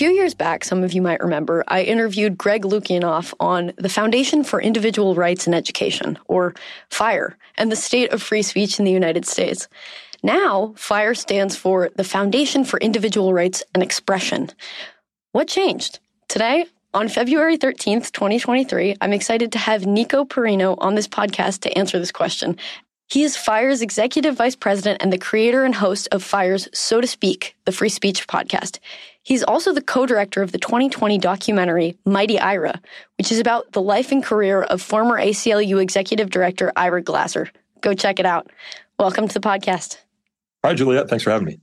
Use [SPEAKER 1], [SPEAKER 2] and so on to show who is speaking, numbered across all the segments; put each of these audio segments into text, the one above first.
[SPEAKER 1] A few years back, some of you might remember, I interviewed Greg Lukianoff on the Foundation for Individual Rights in Education, or FIRE, and the state of free speech in the United States. Now, FIRE stands for the Foundation for Individual Rights and Expression. What changed? Today, on February 13th, 2023, I'm excited to have Nico Perrino on this podcast to answer this question he is FIRE's executive vice president and the creator and host of FIRE's So to Speak, the free speech podcast. He's also the co-director of the 2020 documentary Mighty Ira, which is about the life and career of former ACLU executive director Ira Glasser. Go check it out. Welcome to the podcast.
[SPEAKER 2] Hi, Juliet. Thanks for having me.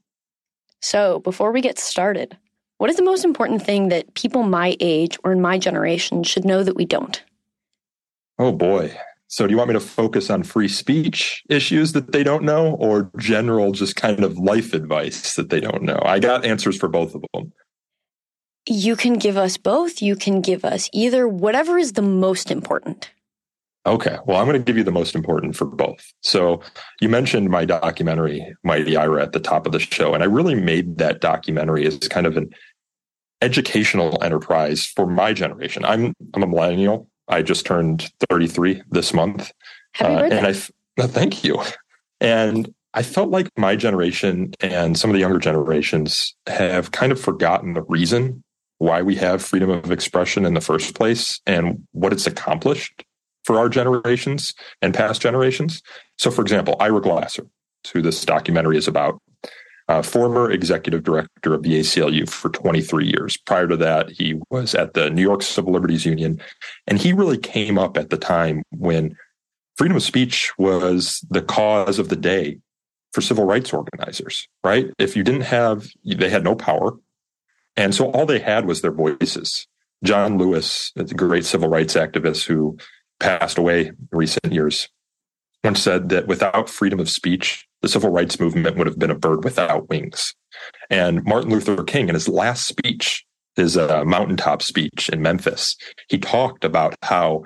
[SPEAKER 1] So, before we get started, what is the most important thing that people my age or in my generation should know that we don't?
[SPEAKER 2] Oh boy. So, do you want me to focus on free speech issues that they don't know or general, just kind of life advice that they don't know? I got answers for both of them.
[SPEAKER 1] You can give us both. You can give us either, whatever is the most important.
[SPEAKER 2] Okay. Well, I'm going to give you the most important for both. So, you mentioned my documentary, Mighty Ira, at the top of the show. And I really made that documentary as kind of an educational enterprise for my generation. I'm, I'm a millennial. I just turned 33 this month.
[SPEAKER 1] Happy uh, birthday.
[SPEAKER 2] And I, thank you. And I felt like my generation and some of the younger generations have kind of forgotten the reason why we have freedom of expression in the first place and what it's accomplished for our generations and past generations. So, for example, Ira Glasser, who this documentary is about, uh, former executive director of the ACLU for 23 years. Prior to that, he was at the New York Civil Liberties Union. And he really came up at the time when freedom of speech was the cause of the day for civil rights organizers, right? If you didn't have, they had no power. And so all they had was their voices. John Lewis, the great civil rights activist who passed away in recent years, once said that without freedom of speech, the civil rights movement would have been a bird without wings. And Martin Luther King, in his last speech, his uh, mountaintop speech in Memphis, he talked about how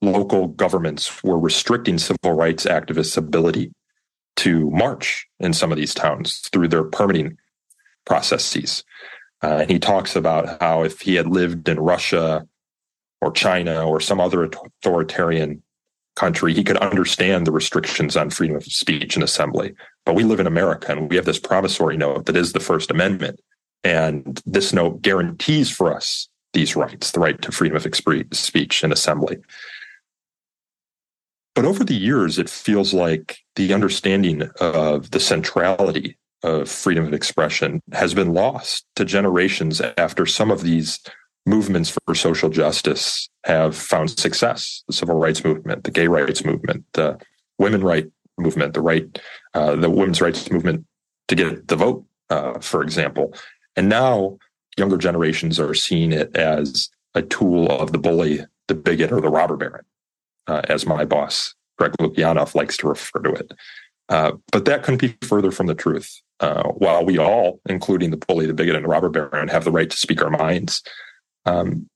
[SPEAKER 2] local governments were restricting civil rights activists' ability to march in some of these towns through their permitting processes. Uh, and he talks about how if he had lived in Russia or China or some other authoritarian country, he could understand the restrictions on freedom of speech and assembly. But we live in America and we have this promissory note that is the First Amendment. And this note guarantees for us these rights, the right to freedom of speech and assembly. But over the years, it feels like the understanding of the centrality of freedom of expression has been lost to generations after some of these movements for social justice have found success. The civil rights movement, the gay rights movement, the women right movement, the right, uh, the women's rights movement to get the vote, uh, for example. And now younger generations are seeing it as a tool of the bully, the bigot, or the robber baron, uh, as my boss, Greg Lukianoff, likes to refer to it. Uh, but that couldn't be further from the truth. Uh, while we all, including the bully, the bigot, and the robber baron, have the right to speak our minds, um,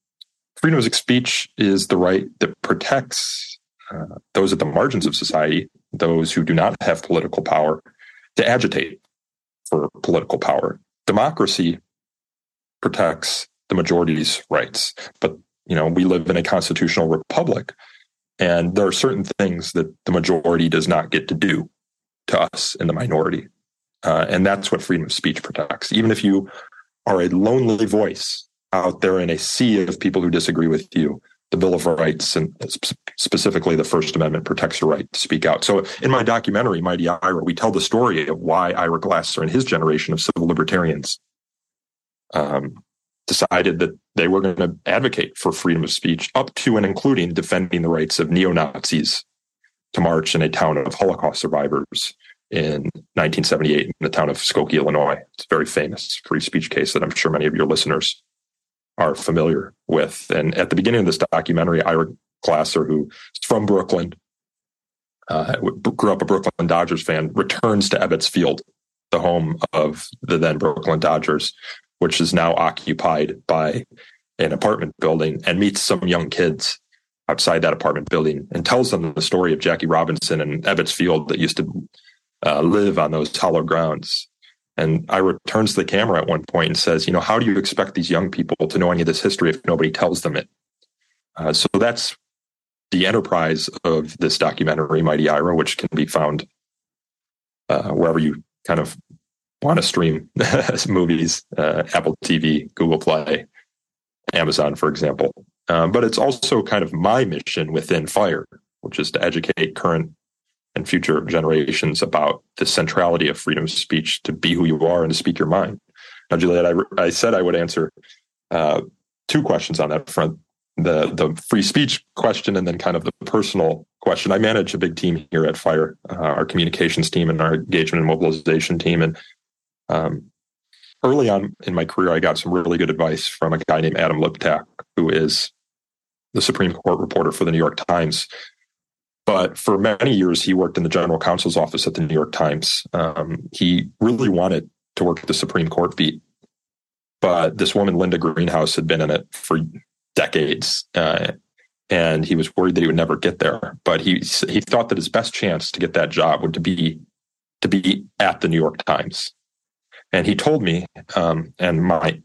[SPEAKER 2] freedom of speech is the right that protects uh, those at the margins of society, those who do not have political power, to agitate for political power. Democracy protects the majority's rights, but you know we live in a constitutional republic, and there are certain things that the majority does not get to do to us in the minority, uh, and that's what freedom of speech protects. Even if you are a lonely voice out there in a sea of people who disagree with you, the Bill of Rights and specifically the First Amendment protects your right to speak out. So in my documentary, Mighty Ira, we tell the story of why Ira Glasser and his generation of civil libertarians um, decided that they were going to advocate for freedom of speech up to and including defending the rights of neo-Nazis to march in a town of Holocaust survivors in 1978 in the town of Skokie, Illinois. It's a very famous free speech case that I'm sure many of your listeners are familiar with. And at the beginning of this documentary, Ira Glasser, who's from Brooklyn, uh, grew up a Brooklyn Dodgers fan, returns to Ebbets Field, the home of the then Brooklyn Dodgers, which is now occupied by an apartment building, and meets some young kids outside that apartment building and tells them the story of Jackie Robinson and Ebbets Field that used to uh, live on those hollow grounds. And I returns to the camera at one point and says, you know, how do you expect these young people to know any of this history if nobody tells them it? Uh, so that's the enterprise of this documentary, Mighty Ira, which can be found uh, wherever you kind of want to stream movies, uh, Apple TV, Google Play, Amazon, for example. Um, but it's also kind of my mission within FIRE, which is to educate current and future generations about the centrality of freedom of speech to be who you are and to speak your mind. Now, Juliet, I, I said I would answer uh, two questions on that front the the free speech question and then kind of the personal question. I manage a big team here at Fire, uh, our communications team and our engagement and mobilization team. And um, early on in my career, I got some really good advice from a guy named Adam Liptak, who is the Supreme Court reporter for the New York Times. But for many years, he worked in the general counsel's office at the New York Times. Um, he really wanted to work at the Supreme Court beat. But this woman, Linda Greenhouse, had been in it for decades. Uh, and he was worried that he would never get there. But he he thought that his best chance to get that job would to be to be at the New York Times. And he told me, um, and my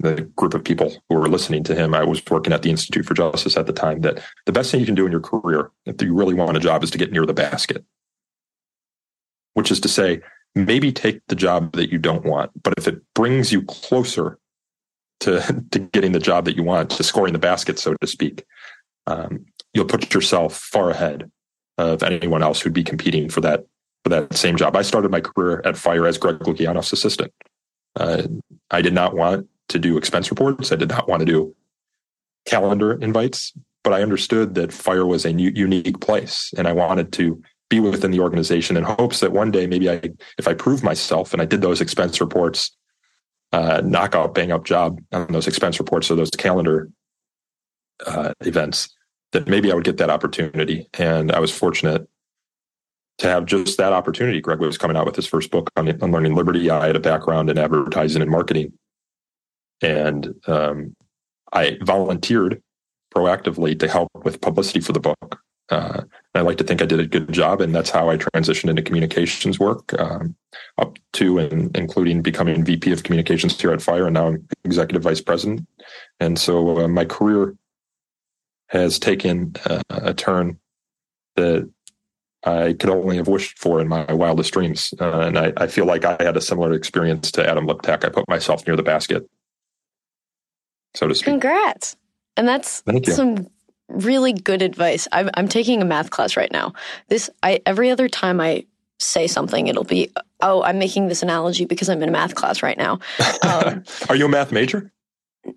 [SPEAKER 2] the group of people who were listening to him, I was working at the Institute for Justice at the time, that the best thing you can do in your career, if you really want a job, is to get near the basket. Which is to say, maybe take the job that you don't want, but if it brings you closer to, to getting the job that you want, to scoring the basket, so to speak, um, you'll put yourself far ahead of anyone else who'd be competing for that for that same job. I started my career at Fire as Greg Lukianoff's assistant. Uh, I did not want to do expense reports. I did not want to do calendar invites, but I understood that Fire was a new, unique place, and I wanted to be within the organization in hopes that one day maybe I, if I prove myself and I did those expense reports, uh, knockout, bang up job on those expense reports or those calendar uh, events, that maybe I would get that opportunity. And I was fortunate to have just that opportunity. Greg was coming out with his first book on, on learning liberty. I had a background in advertising and marketing. And um, I volunteered proactively to help with publicity for the book. Uh, I like to think I did a good job, and that's how I transitioned into communications work, um, up to and including becoming VP of communications here at Fire, and now I'm executive vice president. And so uh, my career has taken uh, a turn that I could only have wished for in my wildest dreams. Uh, and I, I, feel like I had a similar experience to Adam Liptak. I put myself near the basket, so to speak.
[SPEAKER 1] Congrats. And that's some really good advice. I'm, I'm taking a math class right now. This, I, every other time I say something, it'll be, oh, I'm making this analogy because I'm in a math class right now.
[SPEAKER 2] Um, Are you a math major?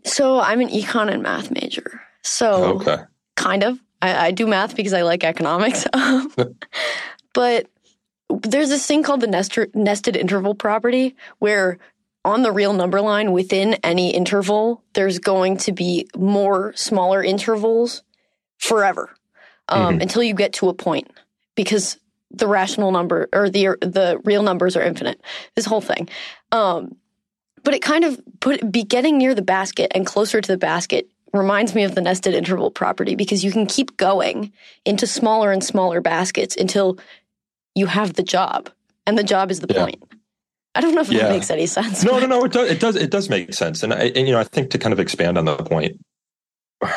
[SPEAKER 1] So I'm an econ and math major. So okay. kind of. I, I do math because I like economics. but there's this thing called the nested, nested interval property where on the real number line within any interval, there's going to be more smaller intervals forever um, mm-hmm. until you get to a point because the rational number or the the real numbers are infinite. This whole thing. Um, but it kind of put be getting near the basket and closer to the basket reminds me of the nested interval property because you can keep going into smaller and smaller baskets until you have the job, and the job is the yeah. point. I don't know if yeah. that makes any sense.
[SPEAKER 2] No, no, no. It does. It does. It does make sense. And, I, and you know, I think to kind of expand on the point,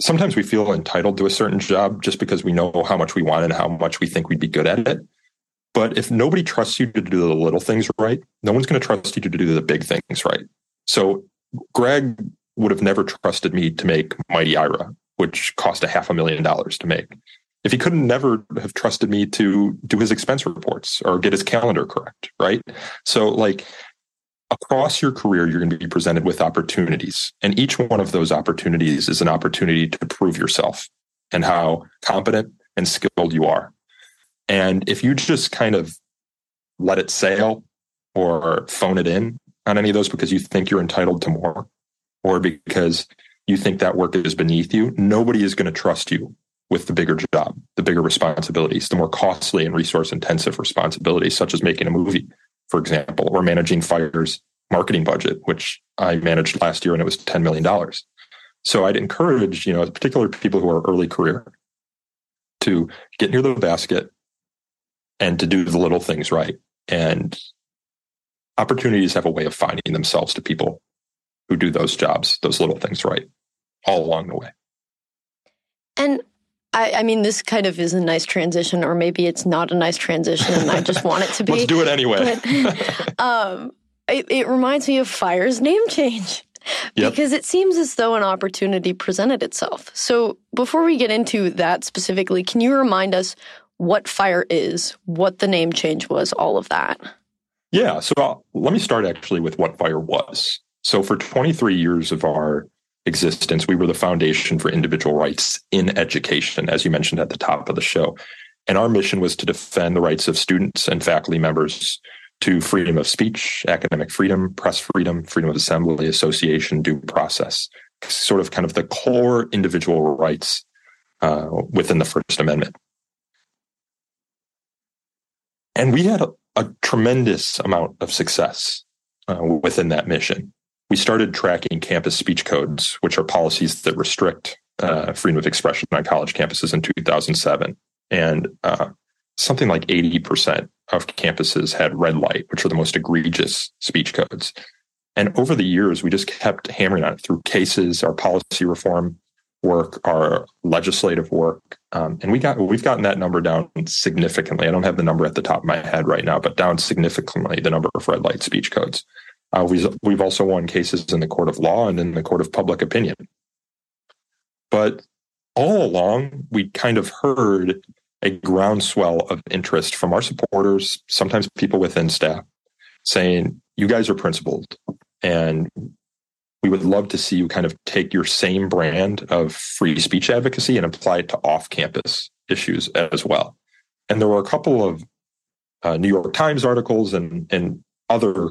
[SPEAKER 2] sometimes we feel entitled to a certain job just because we know how much we want and how much we think we'd be good at it. But if nobody trusts you to do the little things right, no one's going to trust you to do the big things right. So Greg would have never trusted me to make Mighty Ira, which cost a half a million dollars to make. If he couldn't never have trusted me to do his expense reports or get his calendar correct, right? So like across your career, you're going to be presented with opportunities. And each one of those opportunities is an opportunity to prove yourself and how competent and skilled you are. And if you just kind of let it sail or phone it in, on any of those because you think you're entitled to more or because you think that work is beneath you, nobody is going to trust you with the bigger job, the bigger responsibilities, the more costly and resource intensive responsibilities, such as making a movie, for example, or managing Fire's marketing budget, which I managed last year and it was $10 million. So I'd encourage, you know, particularly people who are early career to get near the basket and to do the little things right. And opportunities have a way of finding themselves to people who do those jobs, those little things right, all along the way.
[SPEAKER 1] And I, I, mean, this kind of is a nice transition, or maybe it's not a nice transition, and I just want it to be.
[SPEAKER 2] Let's do it anyway.
[SPEAKER 1] But, um, it, it, reminds me of Fire's name change yep. because it seems as though an opportunity presented itself. So, before we get into that specifically, can you remind us what Fire is, what the name change was, all of that?
[SPEAKER 2] Yeah. So, I'll, let me start actually with what Fire was. So, for 23 years of our existence. We were the foundation for individual rights in education, as you mentioned at the top of the show. And our mission was to defend the rights of students and faculty members to freedom of speech, academic freedom, press freedom, freedom of assembly, association, due process, sort of kind of the core individual rights uh, within the First Amendment. And we had a, a tremendous amount of success uh, within that mission we started tracking campus speech codes, which are policies that restrict uh, freedom of expression on college campuses in 2007. And uh, something like 80% of campuses had red light, which are the most egregious speech codes. And over the years, we just kept hammering on it through cases, our policy reform work, our legislative work, um, and we got we've gotten that number down significantly. I don't have the number at the top of my head right now, but down significantly the number of red light speech codes. Uh, we've, we've also won cases in the court of law and in the court of public opinion. But all along, we kind of heard a groundswell of interest from our supporters, sometimes people within staff, saying, You guys are principled, and we would love to see you kind of take your same brand of free speech advocacy and apply it to off campus issues as well. And there were a couple of uh, New York Times articles and, and other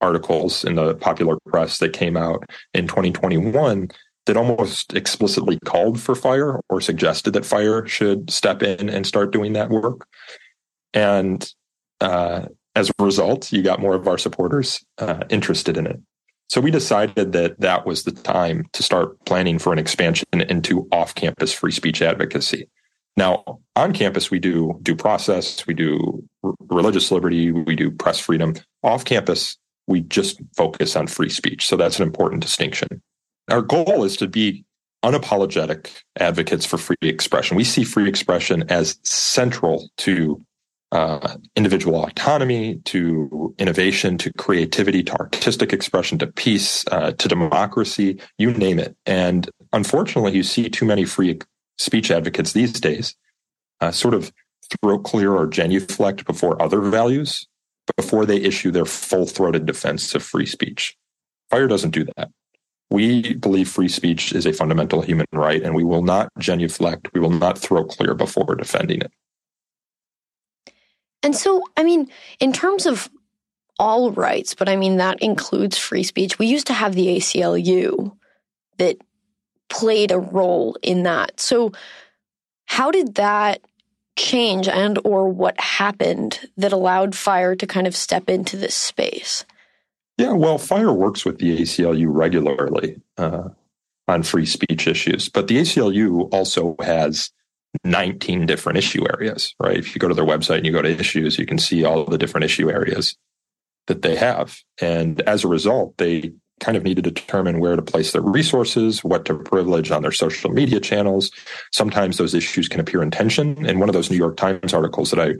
[SPEAKER 2] articles in the popular press that came out in 2021 that almost explicitly called for fire or suggested that fire should step in and start doing that work. And uh, as a result, you got more of our supporters uh, interested in it. So we decided that that was the time to start planning for an expansion into off campus free speech advocacy. Now, on campus, we do due process, we do religious liberty, we do press freedom. Off campus, we just focus on free speech. So that's an important distinction. Our goal is to be unapologetic advocates for free expression. We see free expression as central to uh, individual autonomy, to innovation, to creativity, to artistic expression, to peace, uh, to democracy, you name it. And unfortunately, you see too many free speech advocates these days uh, sort of throat clear or genuflect before other values before they issue their full throated defense of free speech. Fire doesn't do that. We believe free speech is a fundamental human right, and we will not genuflect. We will not throw clear before defending it.
[SPEAKER 1] And so, I mean, in terms of all rights, but I mean, that includes free speech, we used to have the ACLU that played a role in that. So, how did that change and or what happened that allowed fire to kind of step into this space?
[SPEAKER 2] Yeah well fire works with the aclu regularly uh, on free speech issues but the aclu also has 19 different issue areas right? If you go to their website and you go to issues you can see all the different issue areas that they have and as a result they kind of need to determine where to place their resources, what to privilege on their social media channels. Sometimes those issues can appear in tension. In one of those New York Times articles that I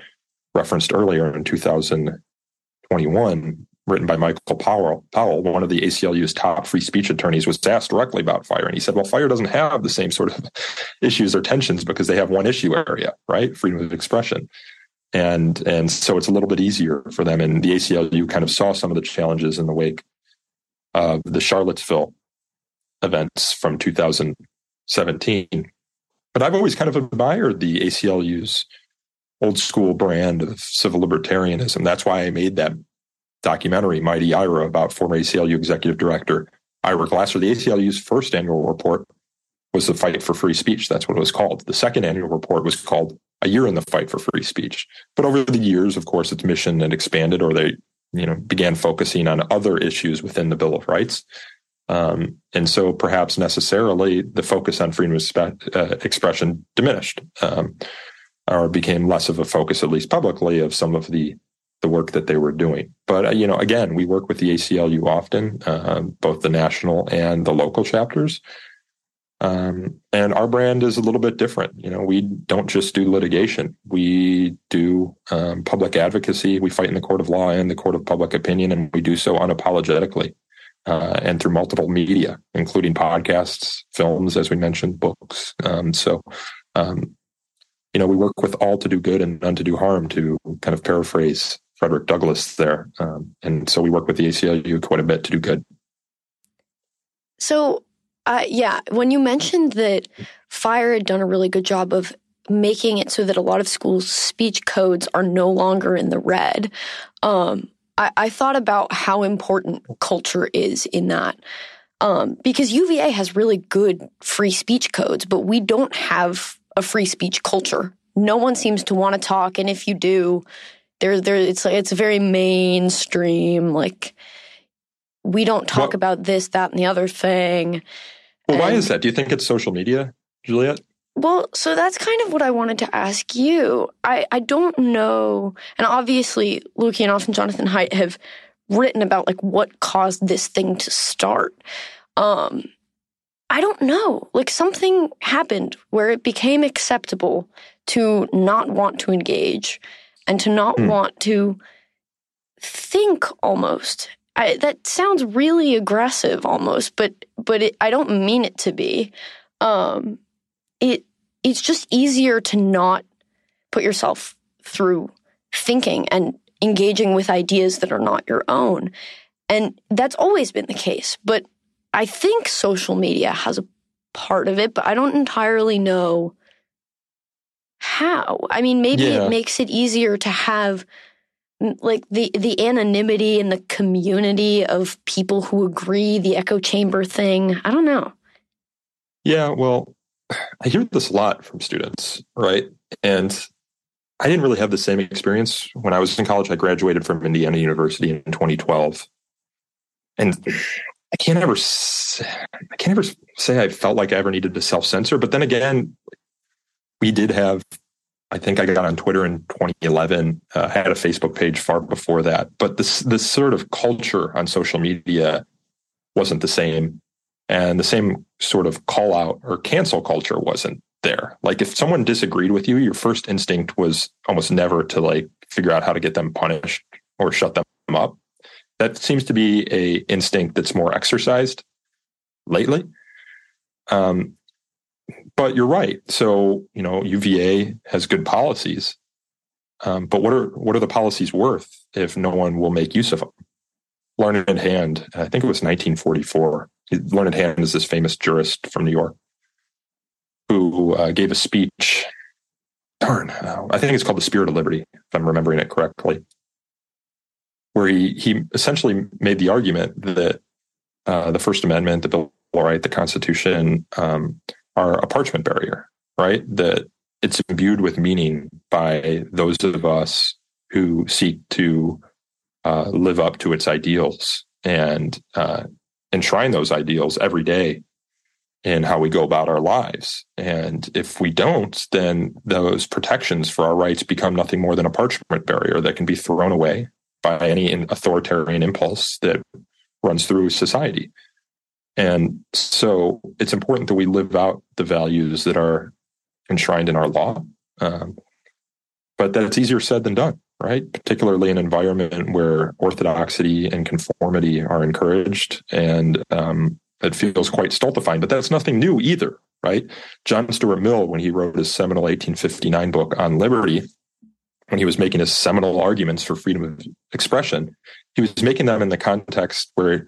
[SPEAKER 2] referenced earlier in 2021, written by Michael Powell, Powell, one of the ACLU's top free speech attorneys, was asked directly about fire. And he said, well, fire doesn't have the same sort of issues or tensions because they have one issue area, right? Freedom of expression. And, and so it's a little bit easier for them. And the ACLU kind of saw some of the challenges in the wake of the Charlottesville events from 2017. But I've always kind of admired the ACLU's old school brand of civil libertarianism. That's why I made that documentary, Mighty Ira, about former ACLU executive director Ira Glasser. The ACLU's first annual report was the fight for free speech. That's what it was called. The second annual report was called A Year in the Fight for Free Speech. But over the years, of course, its mission had expanded or they, you know, began focusing on other issues within the Bill of Rights. Um, and so perhaps necessarily the focus on freedom of uh, expression diminished um, or became less of a focus, at least publicly, of some of the the work that they were doing. But uh, you know, again, we work with the ACLU often, uh, both the national and the local chapters. Um, and our brand is a little bit different. You know, we don't just do litigation. We do um, public advocacy. We fight in the court of law and the court of public opinion, and we do so unapologetically uh, and through multiple media, including podcasts, films, as we mentioned, books. Um, so, um, you know, we work with all to do good and none to do harm, to kind of paraphrase Frederick Douglass there. Um, and so we work with the ACLU quite a bit to do good.
[SPEAKER 1] So, uh, yeah, when you mentioned that Fire had done a really good job of making it so that a lot of schools' speech codes are no longer in the red, um, I, I, thought about how important culture is in that. Um, because UVA has really good free speech codes, but we don't have a free speech culture. No one seems to want to talk, and if you do, there, there, it's it's very mainstream. Like we don't talk well, about this, that, and the other thing.
[SPEAKER 2] Well, and, why is that? Do you think it's social media, Juliet?
[SPEAKER 1] Well, so that's kind of what I wanted to ask you. I, I don't know. And obviously, Lukianoff and often Jonathan Haidt have written about like what caused this thing to start. Um, I don't know. Like something happened where it became acceptable to not want to engage and to not mm. want to think almost. I, that sounds really aggressive almost, but but it, I don't mean it to be. Um, it it's just easier to not put yourself through thinking and engaging with ideas that are not your own. And that's always been the case. But I think social media has a part of it, but I don't entirely know how. I mean, maybe yeah. it makes it easier to have like the the anonymity and the community of people who agree, the echo chamber thing. I don't know.
[SPEAKER 2] Yeah, well, I hear this a lot from students, right? And I didn't really have the same experience when I was in college. I graduated from Indiana University in 2012. And I can't ever I can't ever say I felt like I ever needed to self-censor, but then again, we did have I think I got on Twitter in 2011. Uh, had a Facebook page far before that, but this this sort of culture on social media wasn't the same and the same sort of call out or cancel culture wasn't there. Like if someone disagreed with you, your first instinct was almost never to like figure out how to get them punished or shut them up. That seems to be a instinct that's more exercised lately. Um, but you're right. So you know, UVA has good policies, um, but what are what are the policies worth if no one will make use of them? Learned Hand, I think it was 1944. Learned Hand is this famous jurist from New York who uh, gave a speech. Darn, uh, I think it's called The Spirit of Liberty, if I'm remembering it correctly, where he, he essentially made the argument that uh, the First Amendment, the Bill of Rights, the Constitution um, are a parchment barrier, right? That it's imbued with meaning by those of us who seek to uh, live up to its ideals and uh, enshrine those ideals every day in how we go about our lives. And if we don't, then those protections for our rights become nothing more than a parchment barrier that can be thrown away by any authoritarian impulse that runs through society. And so it's important that we live out the values that are enshrined in our law. Um, but that's easier said than done right? Particularly in an environment where orthodoxy and conformity are encouraged, and um, it feels quite stultifying. But that's nothing new either, right? John Stuart Mill, when he wrote his seminal 1859 book on liberty, when he was making his seminal arguments for freedom of expression, he was making them in the context where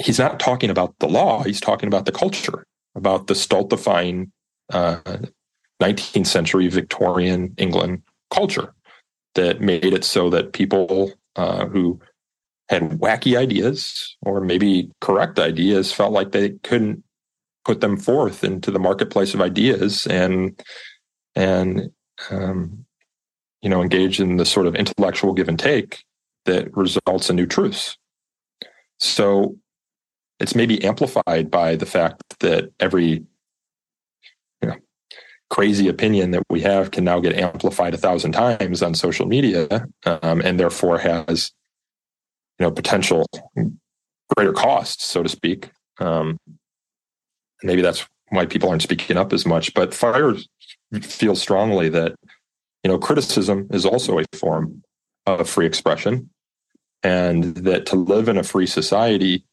[SPEAKER 2] he's not talking about the law; he's talking about the culture, about the stultifying. Uh, 19th century Victorian England culture that made it so that people uh, who had wacky ideas or maybe correct ideas felt like they couldn't put them forth into the marketplace of ideas and and um, you know engage in the sort of intellectual give and take that results in new truths so it's maybe amplified by the fact that every you know, crazy opinion that we have can now get amplified a thousand times on social media um, and therefore has you know potential greater costs so to speak. Um, maybe that's why people aren't speaking up as much but fire feels strongly that you know criticism is also a form of free expression and that to live in a free society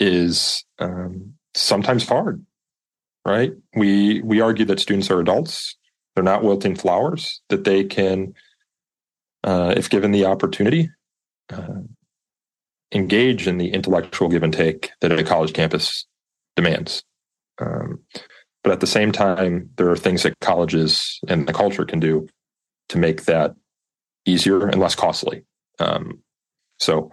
[SPEAKER 2] is um, sometimes hard right? We we argue that students are adults. They're not wilting flowers that they can uh, if given the opportunity uh, engage in the intellectual give and take that a college campus demands. Um, but at the same time there are things that colleges and the culture can do to make that easier and less costly. Um, so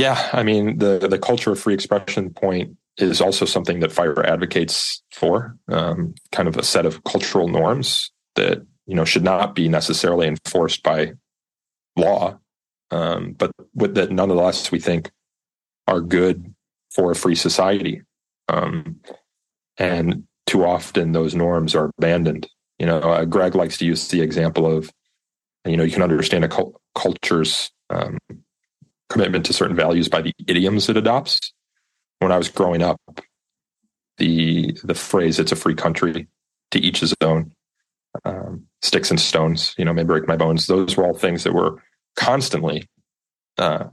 [SPEAKER 2] yeah, I mean the the culture of free expression point is also something that Fire advocates for, um, kind of a set of cultural norms that you know should not be necessarily enforced by law, um, but with, that nonetheless we think are good for a free society. Um, and too often those norms are abandoned. You know, uh, Greg likes to use the example of, you know, you can understand a cult- culture's um, commitment to certain values by the idioms it adopts. When I was growing up, the the phrase "it's a free country," to each his own, um, sticks and stones, you know, may break my bones. Those were all things that were constantly uh,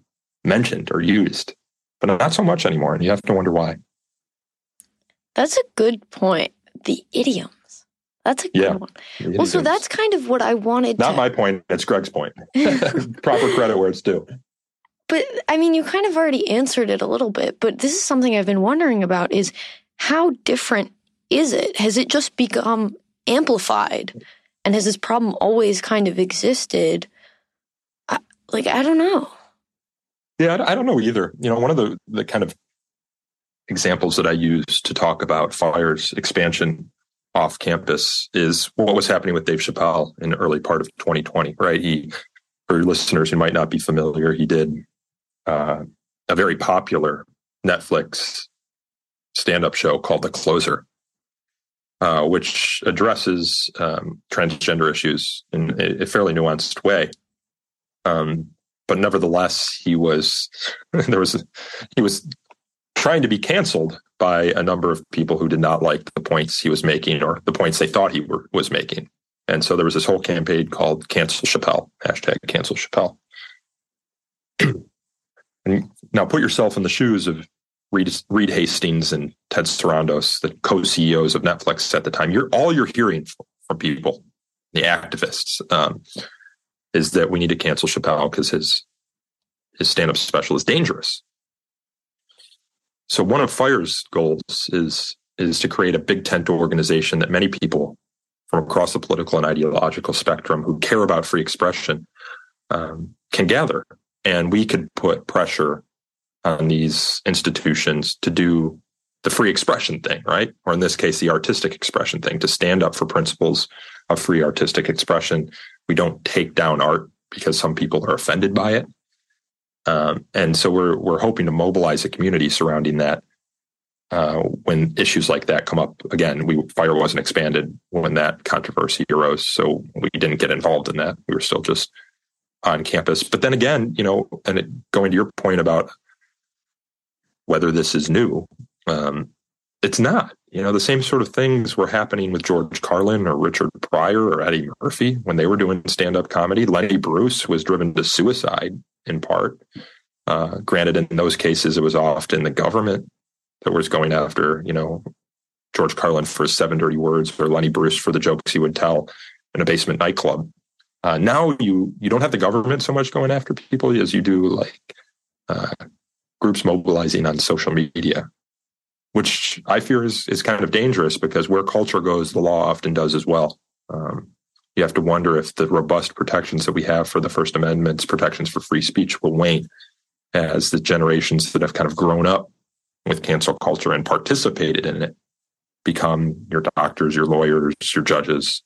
[SPEAKER 2] mentioned or used, but not so much anymore. And you have to wonder why.
[SPEAKER 1] That's a good point. The idioms. That's a good yeah, one. Well, so that's kind of what I wanted.
[SPEAKER 2] Not
[SPEAKER 1] to...
[SPEAKER 2] my point. It's Greg's point. Proper credit where it's due.
[SPEAKER 1] But I mean, you kind of already answered it a little bit, but this is something I've been wondering about is how different is it? Has it just become amplified? And has this problem always kind of existed? I, like, I don't know.
[SPEAKER 2] Yeah, I don't know either. You know, one of the, the kind of examples that I use to talk about fire's expansion off campus is what was happening with Dave Chappelle in the early part of 2020, right? He, for listeners who might not be familiar, he did uh, a very popular Netflix stand up show called The Closer, uh, which addresses um, transgender issues in a, fairly nuanced way. Um, but nevertheless, he was there was he was trying to be canceled by a number of people who did not like the points he was making or the points they thought he were, was making. And so there was this whole campaign called Cancel Chappelle, hashtag Cancel Chappelle. And now put yourself in the shoes of Reed, Reed Hastings and Ted Sarandos, the co-CEOs of Netflix at the time. You're all you're hearing from people, the activists, um, is that we need to cancel Chappelle because his his stand-up special is dangerous. So one of Fire's goals is is to create a big tent organization that many people from across the political and ideological spectrum who care about free expression um, can gather and we could put pressure on these institutions to do the free expression thing, right? Or in this case, the artistic expression thing, to stand up for principles of free artistic expression. We don't take down art because some people are offended by it. Um, and so we're we're hoping to mobilize a community surrounding that. Uh, when issues like that come up again, we fire wasn't expanded when that controversy arose, so we didn't get involved in that. We were still just on campus. But then again, you know, and it, going to your point about whether this is new, um, it's not. You know, the same sort of things were happening with George Carlin or Richard Pryor or Eddie Murphy when they were doing stand up comedy. Lenny Bruce was driven to suicide in part. Uh, granted, in those cases, it was often the government that was going after, you know, George Carlin for seven dirty words or Lenny Bruce for the jokes he would tell in a basement nightclub. Uh, now you you don't have the government so much going after people as you do like uh, groups mobilizing on social media, which I fear is is kind of dangerous because where culture goes, the law often does as well. Um, you have to wonder if the robust protections that we have for the First Amendment's protections for free speech will wane as the generations that have kind of grown up with cancel culture and participated in it become your doctors, your lawyers, your judges,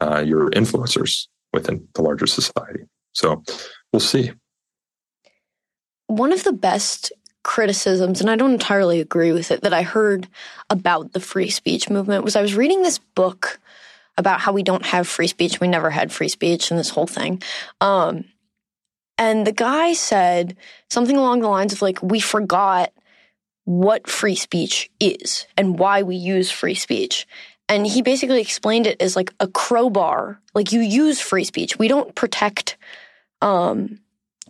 [SPEAKER 2] uh, your influencers within the larger society. So we'll see.
[SPEAKER 1] One of the best criticisms, and I don't entirely agree with it, that I heard about the free speech movement was I was reading this book about how we don't have free speech, we never had free speech, and this whole thing. Um, and the guy said something along the lines of like, we forgot what free speech is and why we use free speech. And he basically explained it as like a crowbar. Like you use free speech. We don't protect um,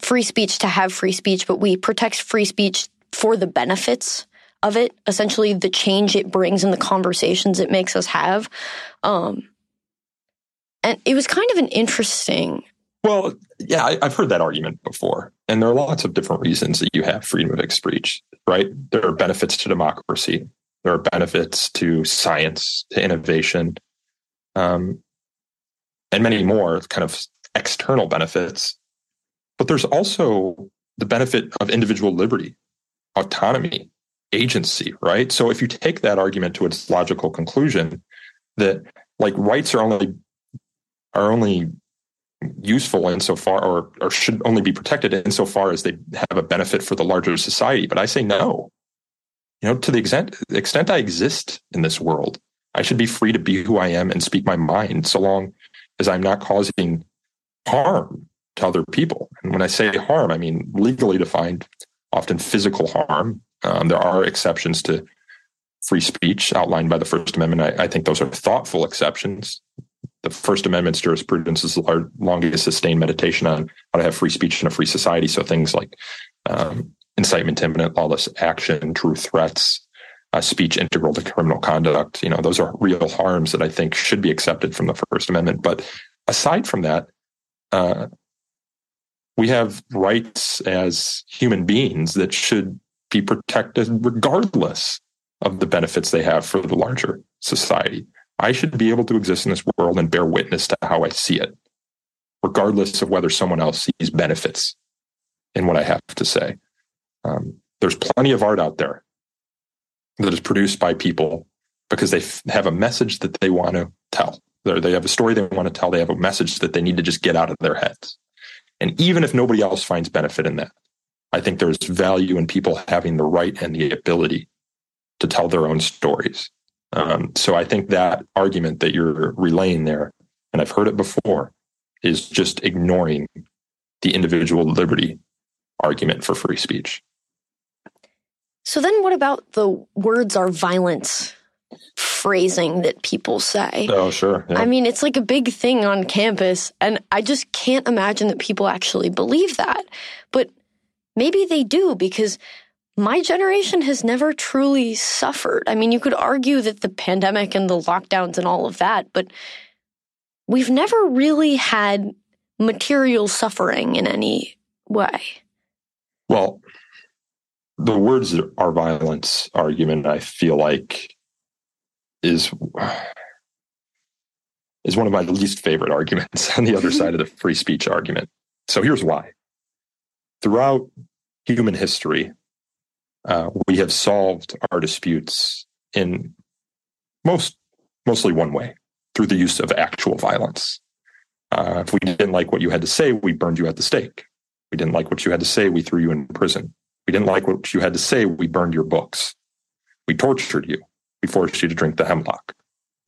[SPEAKER 1] free speech to have free speech, but we protect free speech for the benefits of it, essentially the change it brings and the conversations it makes us have. Um, and it was kind of an interesting.
[SPEAKER 2] Well, yeah, I, have heard that argument before. And there are lots of different reasons that you have freedom of speech, right? There are benefits to democracy, there are benefits to science, to innovation, um, and many more kind of external benefits. But there's also the benefit of individual liberty, autonomy, agency, right? So if you take that argument to its logical conclusion, that like rights are only are only useful insofar or, or should only be protected insofar as they have a benefit for the larger society. But I say no. You know, to the extent extent I exist in this world, I should be free to be who I am and speak my mind so long as I'm not causing harm to other people. And when I say harm, I mean legally defined, often physical harm. Um, there are exceptions to free speech outlined by the First Amendment. I, I think those are thoughtful exceptions the First Amendment's jurisprudence is the longest sustained meditation on how to have free speech in a free society. So things like um, incitement to imminent lawless action, true threats, uh, speech integral to criminal conduct. You know, those are real harms that I think should be accepted from the First Amendment. But aside from that, uh, we have rights as human beings that should be protected regardless of the benefits they have for the larger society. I should be able to exist in this world and bear witness to how I see it, regardless of whether someone else sees benefits in what I have to say. Um, there's plenty of art out there that is produced by people because they f- have a message that they want to tell. They're, they have a story they want to tell. They have a message that they need to just get out of their heads. And even if nobody else finds benefit in that, I think there's value in people having the right and the ability to tell their own stories um, so I think that argument that you're relaying there, and I've heard it before, is just ignoring the individual liberty argument for free speech.
[SPEAKER 1] So then what about the words are violence phrasing that people say?
[SPEAKER 2] Oh, sure.
[SPEAKER 1] Yeah. I mean, it's like a big thing on campus, and I just can't imagine that people actually believe that. But maybe they do because my generation has never truly suffered. I mean, you could argue that the pandemic and the lockdowns and all of that, but we've never really had material suffering in any way.
[SPEAKER 2] Well, the words are violence argument, I feel like, is is one of my least favorite arguments on the other side of the free speech argument. So here's why. Throughout human history, uh, we have solved our disputes in most mostly one way through the use of actual violence. Uh, if we didn't like what you had to say, we burned you at the stake. We didn't like what you had to say, we threw you in prison. We didn't like what you had to say, we burned your books. We tortured you. We forced you to drink the hemlock.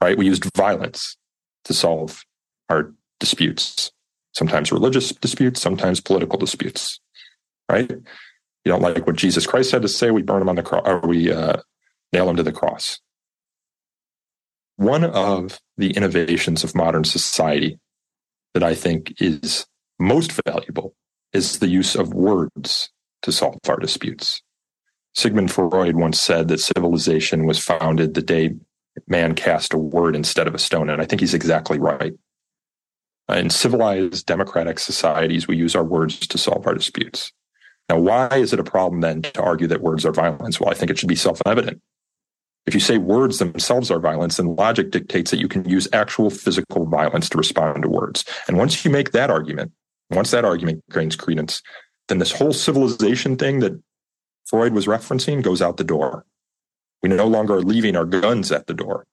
[SPEAKER 2] Right? We used violence to solve our disputes. Sometimes religious disputes, sometimes political disputes. Right? you don't like what Jesus Christ had to say, we burn him on the cross, or we uh, nail him to the cross. One of the innovations of modern society that I think is most valuable is the use of words to solve our disputes. Sigmund Freud once said that civilization was founded the day man cast a word instead of a stone. And I think he's exactly right. In civilized democratic societies, we use our words to solve our disputes. Now, why is it a problem then to argue that words are violence? Well, I think it should be self evident. If you say words themselves are violence, then logic dictates that you can use actual physical violence to respond to words. And once you make that argument, once that argument gains credence, then this whole civilization thing that Freud was referencing goes out the door. We no longer are leaving our guns at the door.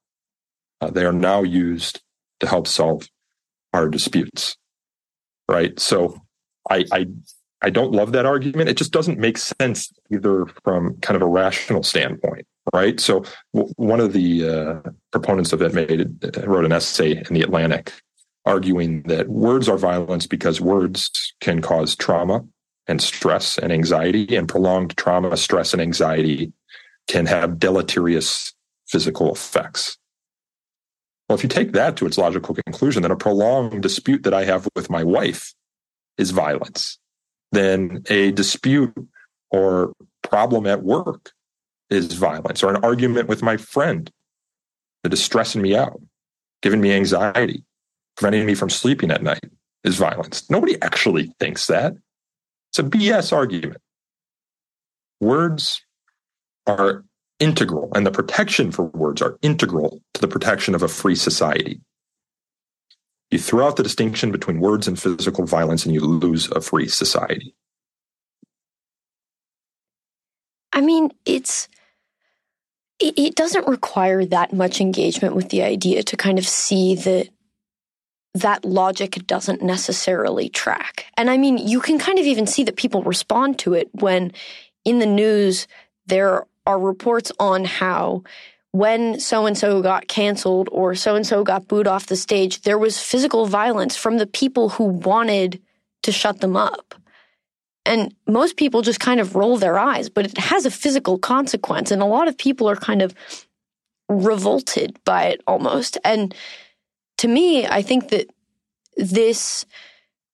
[SPEAKER 2] Uh, they are now used to help solve our disputes. Right. So I, I, I don't love that argument. It just doesn't make sense either from kind of a rational standpoint. Right. So w- one of the uh, proponents of it made wrote an essay in the Atlantic arguing that words are violence because words can cause trauma and stress and anxiety, and prolonged trauma, stress, and anxiety can have deleterious physical effects. Well, if you take that to its logical conclusion, then a prolonged dispute that I have with my wife is violence. Then a dispute or problem at work is violence, or an argument with my friend that is stressing me out, giving me anxiety, preventing me from sleeping at night is violence. Nobody actually thinks that. It's a BS argument. Words are integral, and the protection for words are integral to the protection of a free society. You throw out the distinction between words and physical violence, and you lose a free society.
[SPEAKER 1] I mean, it's it, doesn't require that much engagement with the idea to kind of see that that logic doesn't necessarily track. And I mean, you can kind of even see that people respond to it when in the news there are reports on how when so and so got canceled or so and so got booed off the stage, there was physical violence from the people who wanted to shut them up. And most people just kind of roll their eyes, but it has a physical consequence. And a lot of people are kind of revolted by it almost. And to me, I think that this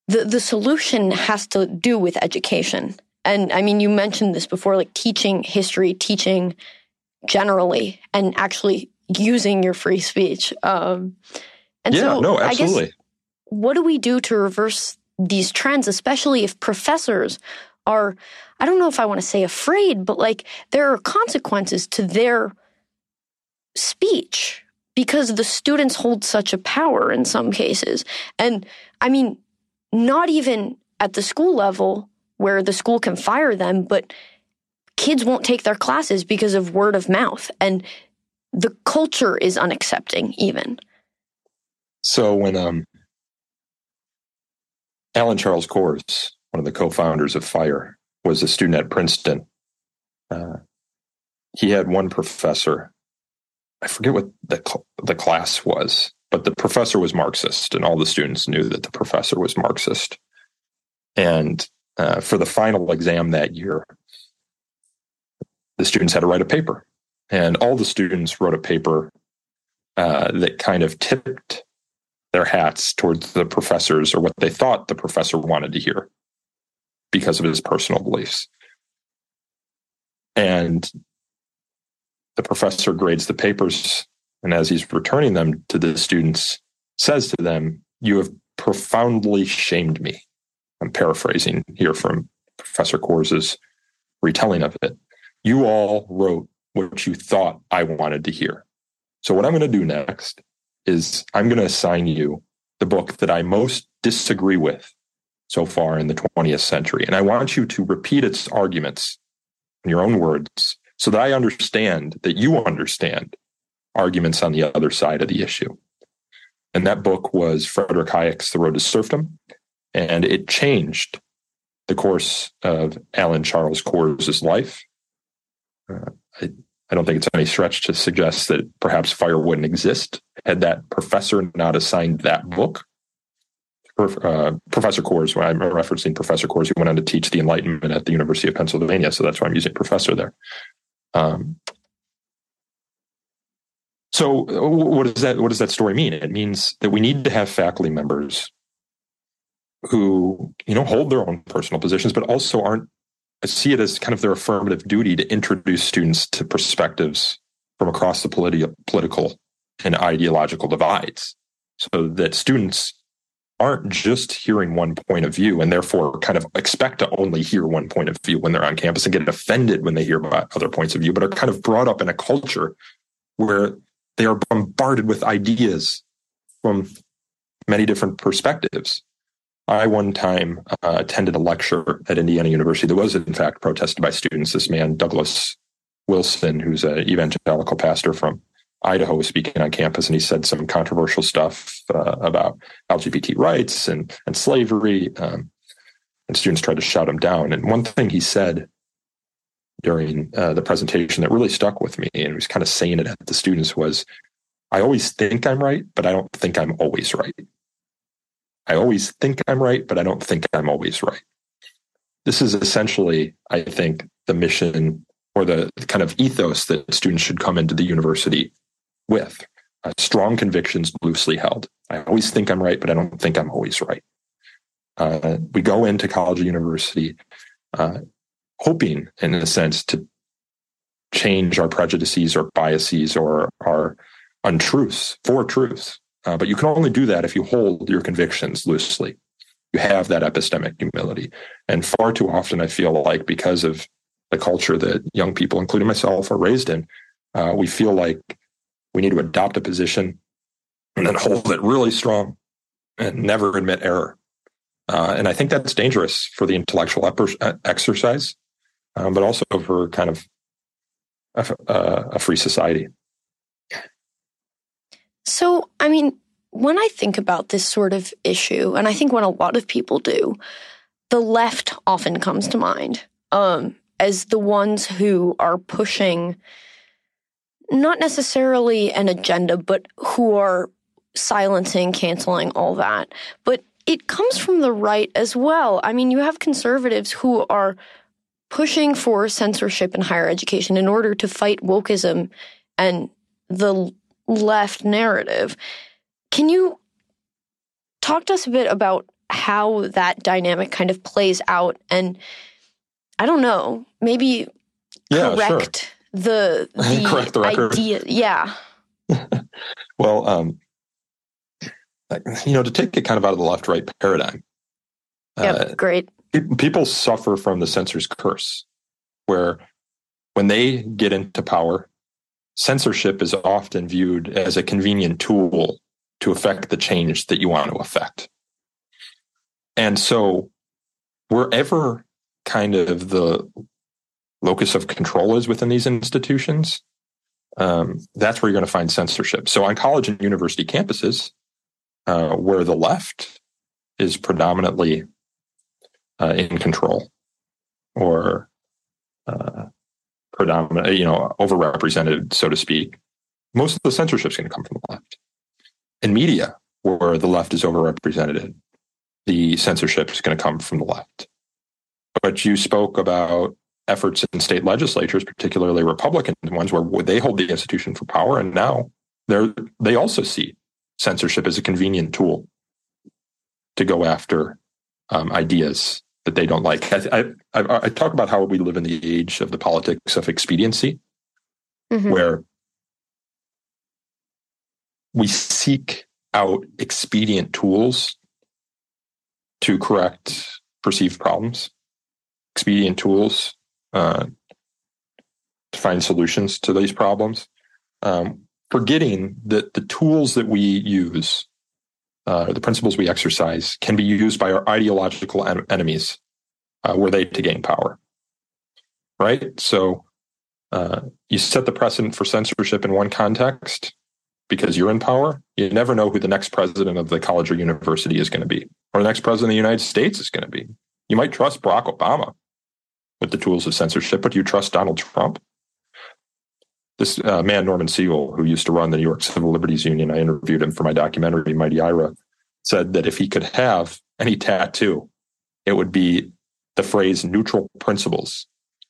[SPEAKER 1] the the solution has to do with education. And I mean, you mentioned this before, like teaching history, teaching generally, and actually using your free speech. Um,
[SPEAKER 2] and yeah, so, no, absolutely. I guess,
[SPEAKER 1] what do we do to reverse these trends, especially if professors are, I don't know if I want to say afraid, but like there are consequences to their speech because the students hold such a power in some cases. And I mean, not even at the school level where the school can fire them, but kids won't take their classes because of word of mouth. And the culture is unaccepting, even.
[SPEAKER 2] So when um, Alan Charles Kors, one of the co-founders of FIRE, was a student at Princeton, uh, he had one professor I forget what the the class was, but the professor was Marxist, and all the students knew that the professor was Marxist. And uh, for the final exam that year, the students had to write a paper, and all the students wrote a paper uh, that kind of tipped their hats towards the professors or what they thought the professor wanted to hear because of his personal beliefs. And the professor grades the papers and as he's returning them to the students says to them you have profoundly shamed me. I'm paraphrasing here from professor kors's retelling of it. You all wrote what you thought i wanted to hear. So what i'm going to do next is i'm going to assign you the book that i most disagree with so far in the 20th century and i want you to repeat its arguments in your own words so that I understand that you understand arguments on the other side of the issue. And that book was Frederick Hayek's The Road to Serfdom. And it changed the course of Alan Charles Kors' life. Uh, I, I don't think it's any stretch to suggest that perhaps FIRE wouldn't exist had that professor not assigned that book. Uh, professor Kors, when I'm referencing Professor Kors, who went on to teach the Enlightenment at the University of Pennsylvania. So that's why I'm using professor there. Um, so what does that what does that story mean? It means that we need to have faculty members who you know hold their own personal positions, but also aren't I see it as kind of their affirmative duty to introduce students to perspectives from across the politi- political and ideological divides, so that students aren't just hearing one point of view and therefore kind of expect to only hear one point of view when they're on campus and get offended when they hear about other points of view, but are kind of brought up in a culture where they are bombarded with ideas from many different perspectives. I one time uh, attended a lecture at Indiana University that was, in fact, protested by students. This man, Douglas Wilson, who's an evangelical pastor from Idaho, was speaking on campus, and he said some controversial stuff uh, about LGBT rights and and slavery. Um, and students tried to shout him down. And one thing he said during uh, the presentation that really stuck with me, and he was kind of saying it at the students, was, "I always think I'm right, but I don't think I'm always right." I always think I'm right, but I don't think I'm always right. This is essentially, I think, the mission or the kind of ethos that students should come into the university with. Uh, strong convictions, loosely held. I always think I'm right, but I don't think I'm always right. Uh, we go into college or university uh, hoping, in a sense, to change our prejudices or biases or our untruths for truths. Uh, but you can only do that if you hold your convictions loosely. You have that epistemic humility. And far too often, I feel like because of the culture that young people, including myself, are raised in, uh, we feel like we need to adopt a position and then hold it really strong and never admit error. Uh, and I think that's dangerous for the intellectual exercise, um, but also for kind of a, a free society.
[SPEAKER 1] So, I mean, when I think about this sort of issue, and I think when a lot of people do, the left often comes to mind um, as the ones who are pushing not necessarily an agenda, but who are silencing, canceling, all that. But it comes from the right as well. I mean, you have conservatives who are pushing for censorship in higher education in order to fight wokeism and the left narrative. Can you talk to us a bit about how that dynamic kind of plays out and I don't know, maybe yeah, correct sure. The, the correct the record. idea. Yeah.
[SPEAKER 2] well, um, you know, to take it kind of out of the left right paradigm.
[SPEAKER 1] Yeah, uh, great.
[SPEAKER 2] People suffer from the censor's curse, where when they get into power, censorship is often viewed as a convenient tool to affect the change that you want to affect. And so, wherever kind of the locus of control is within these institutions, um, that's where you're going to find censorship. So, on college and university campuses, uh, where the left is predominantly uh, in control or uh, predominant, you know, overrepresented, so to speak, most of the censorship is going to come from the left. In media, where the left is overrepresented, the censorship is going to come from the left. But you spoke about efforts in state legislatures, particularly Republican ones, where they hold the institution for power, and now they're they also see censorship as a convenient tool to go after um, ideas that they don't like. I, I, I, talk about how we live in the age of the politics of expediency, mm-hmm. where we seek out expedient tools to correct perceived problems, expedient tools uh, to find solutions to these problems, um, forgetting that the tools that we use uh, the principles we exercise can be used by our ideological en- enemies uh, were they to gain power. Right? So uh, you set the precedent for censorship in one context because you're in power. You never know who the next president of the college or university is going to be, or the next president of the United States is going to be. You might trust Barack Obama with the tools of censorship, but do you trust Donald Trump? this uh, man Norman Siegel, who used to run the New York Civil Liberties Union, I interviewed him for my documentary Mighty Ira, said that if he could have any tattoo, it would be the phrase "neutral principles"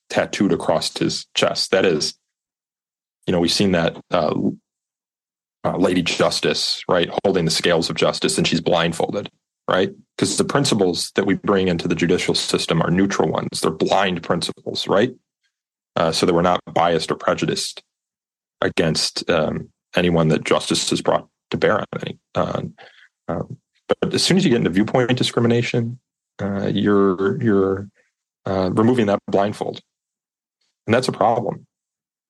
[SPEAKER 2] tattooed across his chest. That is, you know, we've seen that uh, uh, Lady Justice, right, holding the scales of justice, and she's blindfolded, right? Because the principles that we bring into the judicial system are neutral ones; they're blind principles, right? Uh, so that we're not biased or prejudiced against um, anyone that justice has brought to bear on any. Uh, um, but as soon as you get into viewpoint discrimination, uh, you're you're uh, removing that blindfold, and that's a problem.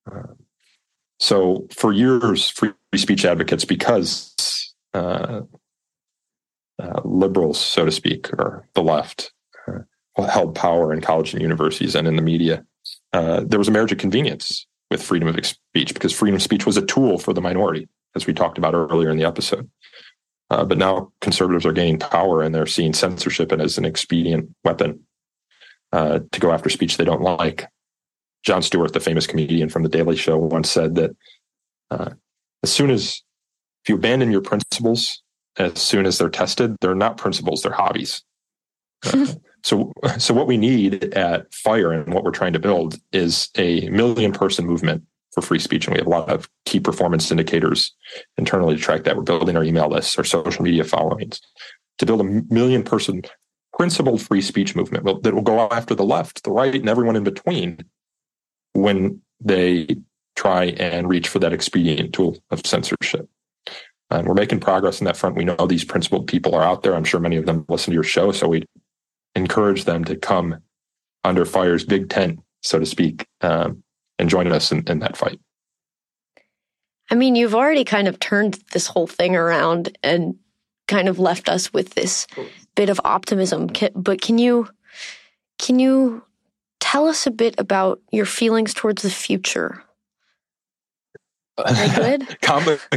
[SPEAKER 2] Uh, So for years, free speech advocates, because uh, liberals, so to speak, or the left, uh, held power in college and universities and in the media, uh, there was a marriage of convenience with freedom of speech because freedom of speech was a tool for the minority, as we talked about earlier in the episode. Uh, but now conservatives are gaining power and they're seeing censorship as an expedient weapon uh, to go after speech they don't like. Jon Stewart, the famous comedian from The Daily Show, once said that as soon as if you abandon your principles, as soon as they're tested, they're not principles; they're hobbies. Uh, so, so what we need at FIRE and what we're trying to build is a million person movement for free speech, and we have a lot of key performance indicators internally to track that. We're building our email lists, our social media followings, to build a million person principled free speech movement that will go after the left, the right, and everyone in between when they try and reach for that expedient tool of censorship. And we're making progress in that front. We know these principled people are out there. I'm sure many of them listen to your show. So we encourage them to come under FIRE's big tent, so to speak, um, and join us in, in that fight.
[SPEAKER 1] I mean, you've already kind of turned this whole thing around and kind of left us with this bit of optimism. But can you can you tell us a bit about your feelings towards the future?
[SPEAKER 2] Good?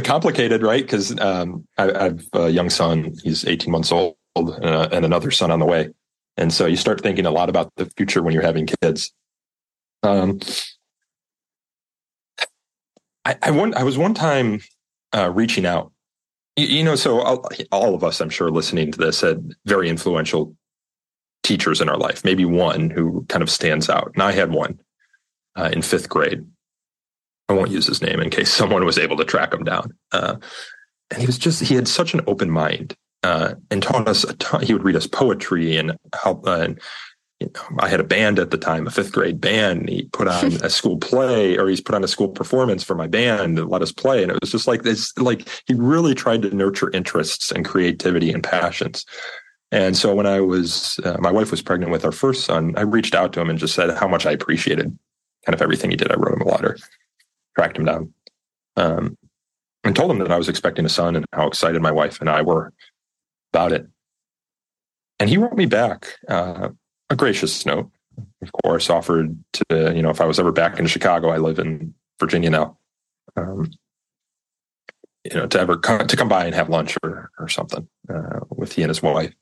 [SPEAKER 2] complicated, right? Because um, I, I, have a young son. He's 18 months old, and, uh, and, another son on the way. And so you start thinking a lot about the future when you're having kids. Um, I, I, one, I was one time uh, reaching out. You, you know, so all, all, of us, I'm sure, listening to this had very influential teachers in our life. Maybe one who kind of stands out, and I had one uh, in fifth grade. I won't use his name in case someone was able to track him down. Uh, and he was just he had such an open mind uh, and taught us a ton. He would read us poetry and help. Uh, and you know, I had a band at the time, a fifth grade band. He put on a school play, or he's put on a school performance for my band and let us play. And it was just like this. Like he really tried to nurture interests and creativity and passions. And so when I was, uh, my wife was pregnant with our first son, I reached out to him and just said how much I appreciated kind of everything he did. I wrote him a letter, tracked him down, um, and told him that I was expecting a son and how excited my wife and I were about it. And he wrote me back uh, a gracious note, of course, offered to, you know, if I was ever back in Chicago, I live in Virginia now, um, you know, to ever come, to come by and have lunch or, or something uh, with he and his wife.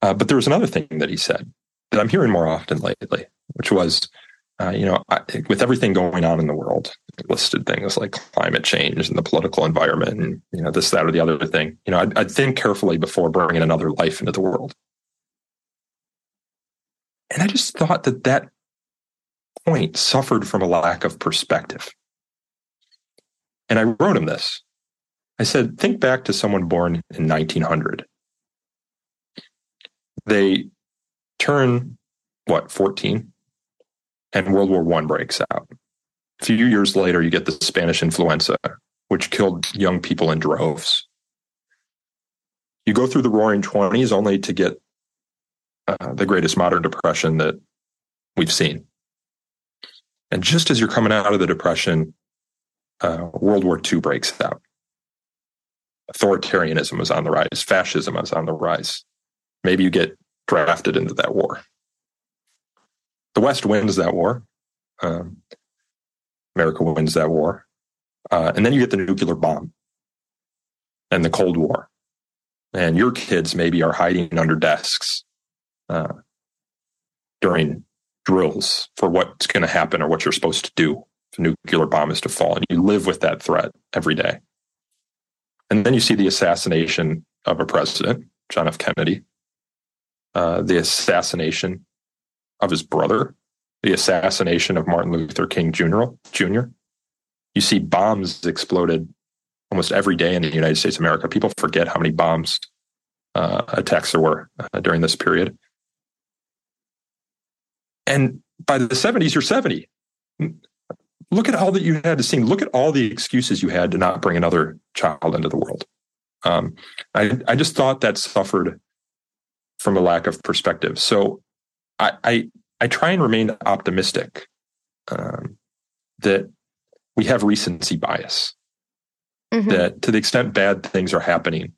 [SPEAKER 2] Uh, but there was another thing that he said that I'm hearing more often lately, which was, uh, you know, I, with everything going on in the world, listed things like climate change and the political environment and, you know, this, that, or the other thing, you know, I'd, I'd think carefully before bringing another life into the world. And I just thought that that point suffered from a lack of perspective. And I wrote him this. I said, think back to someone born in 1900. They turn, what, 14? And World War One breaks out. A few years later, you get the Spanish influenza, which killed young people in droves. You go through the Roaring Twenties only to get uh, the greatest modern depression that we've seen. And just as you're coming out of the depression, uh, World War II breaks out. Authoritarianism is on the rise. Fascism is on the rise. Maybe you get drafted into that war the West wins that war. Um, America wins that war. Uh, and then you get the nuclear bomb and the Cold War. And your kids maybe are hiding under desks uh, during drills for what's going to happen or what you're supposed to do if a nuclear bomb is to fall. And you live with that threat every day. And then you see the assassination of a president, John F. Kennedy, uh, the assassination of his brother, the assassination of Martin Luther King Jr. You see bombs exploded almost every day in the United States of America. People forget how many bombs uh, attacks there were uh, during this period. And by the 70s, you're 70. Look at all that you had to see. Look at all the excuses you had to not bring another child into the world. Um, I, I just thought that suffered from a lack of perspective. So I, I, I try and remain optimistic um, that we have recency bias. Mm-hmm. That to the extent bad things are happening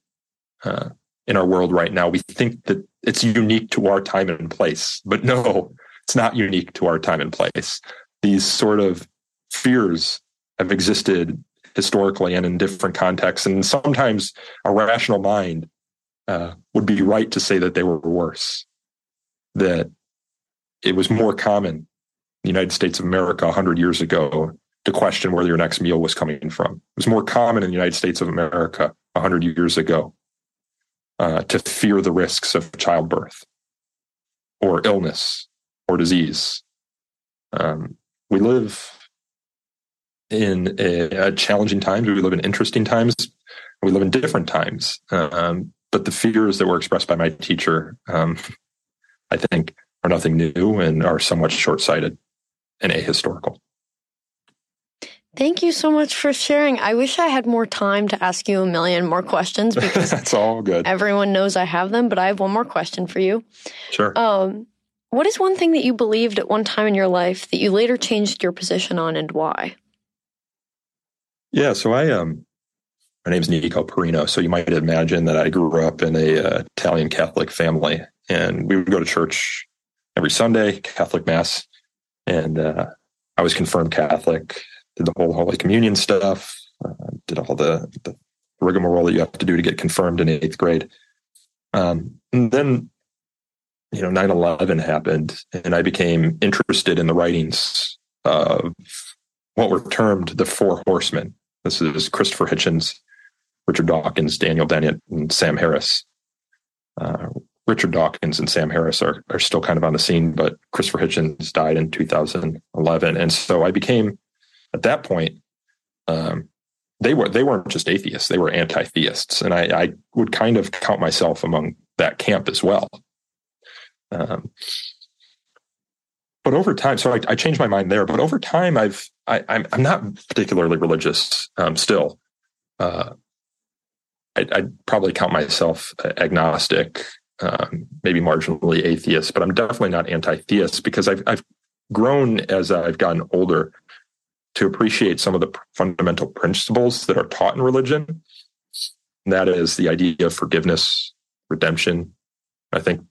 [SPEAKER 2] uh, in our world right now, we think that it's unique to our time and place. But no, it's not unique to our time and place. These sort of fears have existed historically and in different contexts. And sometimes a rational mind uh, would be right to say that they were worse, that it was more common in the United States of America 100 years ago to question where your next meal was coming from. It was more common in the United States of America 100 years ago uh, to fear the risks of childbirth or illness or disease. Um, we live in a, a, challenging times. We live in interesting times. We live in different times. Um, but the fears that were expressed by my teacher, um, I think, are nothing new and are somewhat short sighted and ahistorical.
[SPEAKER 1] Thank you so much for sharing. I wish I had more time to ask you a million more questions because
[SPEAKER 2] that's all good.
[SPEAKER 1] Everyone knows I have them, but I have one more question for you.
[SPEAKER 2] Sure.
[SPEAKER 1] Um, what is one thing that you believed at one time in your life that you later changed your position on and why?
[SPEAKER 2] Yeah, so I um my name's Nico Perrino, so you might imagine that I grew up in a uh, Italian Catholic family and we would go to church every Sunday, Catholic mass, and uh, I was confirmed Catholic, did the whole Holy Communion stuff, uh, did all the, the rigmarole that you have to do to get confirmed in eighth grade. Um, and then you know 9-11 happened and i became interested in the writings of what were termed the four horsemen. This is christopher hitchens richard dawkins daniel dennett and sam harris. Uh, richard dawkins and sam harris are, are still kind of on the scene but christopher hitchens died in 2011 and so i became at that point um, they were they weren't just atheists they were anti-theists and I, I would kind of count myself among that camp as well um, but over time, so I, I, changed my mind there. But over time, I've I, I'm, I'm not particularly religious um, still. Uh, I, would probably count myself agnostic, um, maybe marginally atheist, but I'm definitely not anti-theist because I've I've grown as I've gotten older to appreciate some of the fundamental principles that are taught in religion. And that is the idea of forgiveness, redemption. I think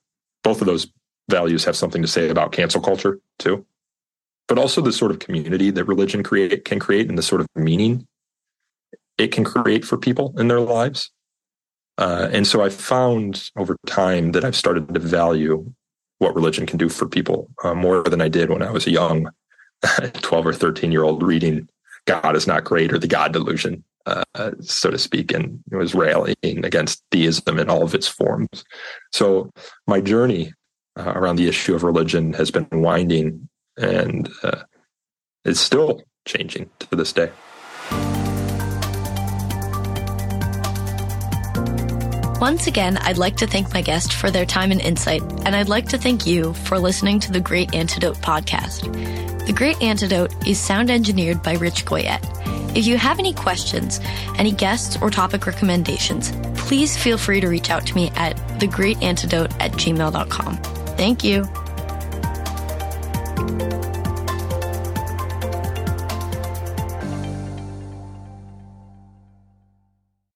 [SPEAKER 2] both of those values have something to say about cancel culture too but also the sort of community that religion create can create and the sort of meaning it can create for people in their lives uh, and so i found over time that i've started to value what religion can do for people uh, more than i did when i was a young 12 or 13 year old reading god is not great or the god delusion uh, so to speak, and was rallying against theism in all of its forms. So my journey uh, around the issue of religion has been winding and uh, it's still changing to this day.
[SPEAKER 1] Once again, I'd like to thank my guest for their time and insight, and I'd like to thank you for listening to the Great Antidote podcast. The Great Antidote is sound engineered by Rich Goyette. If you have any questions, any guests, or topic recommendations, please feel free to reach out to me at thegreatantidote at gmail.com. Thank you.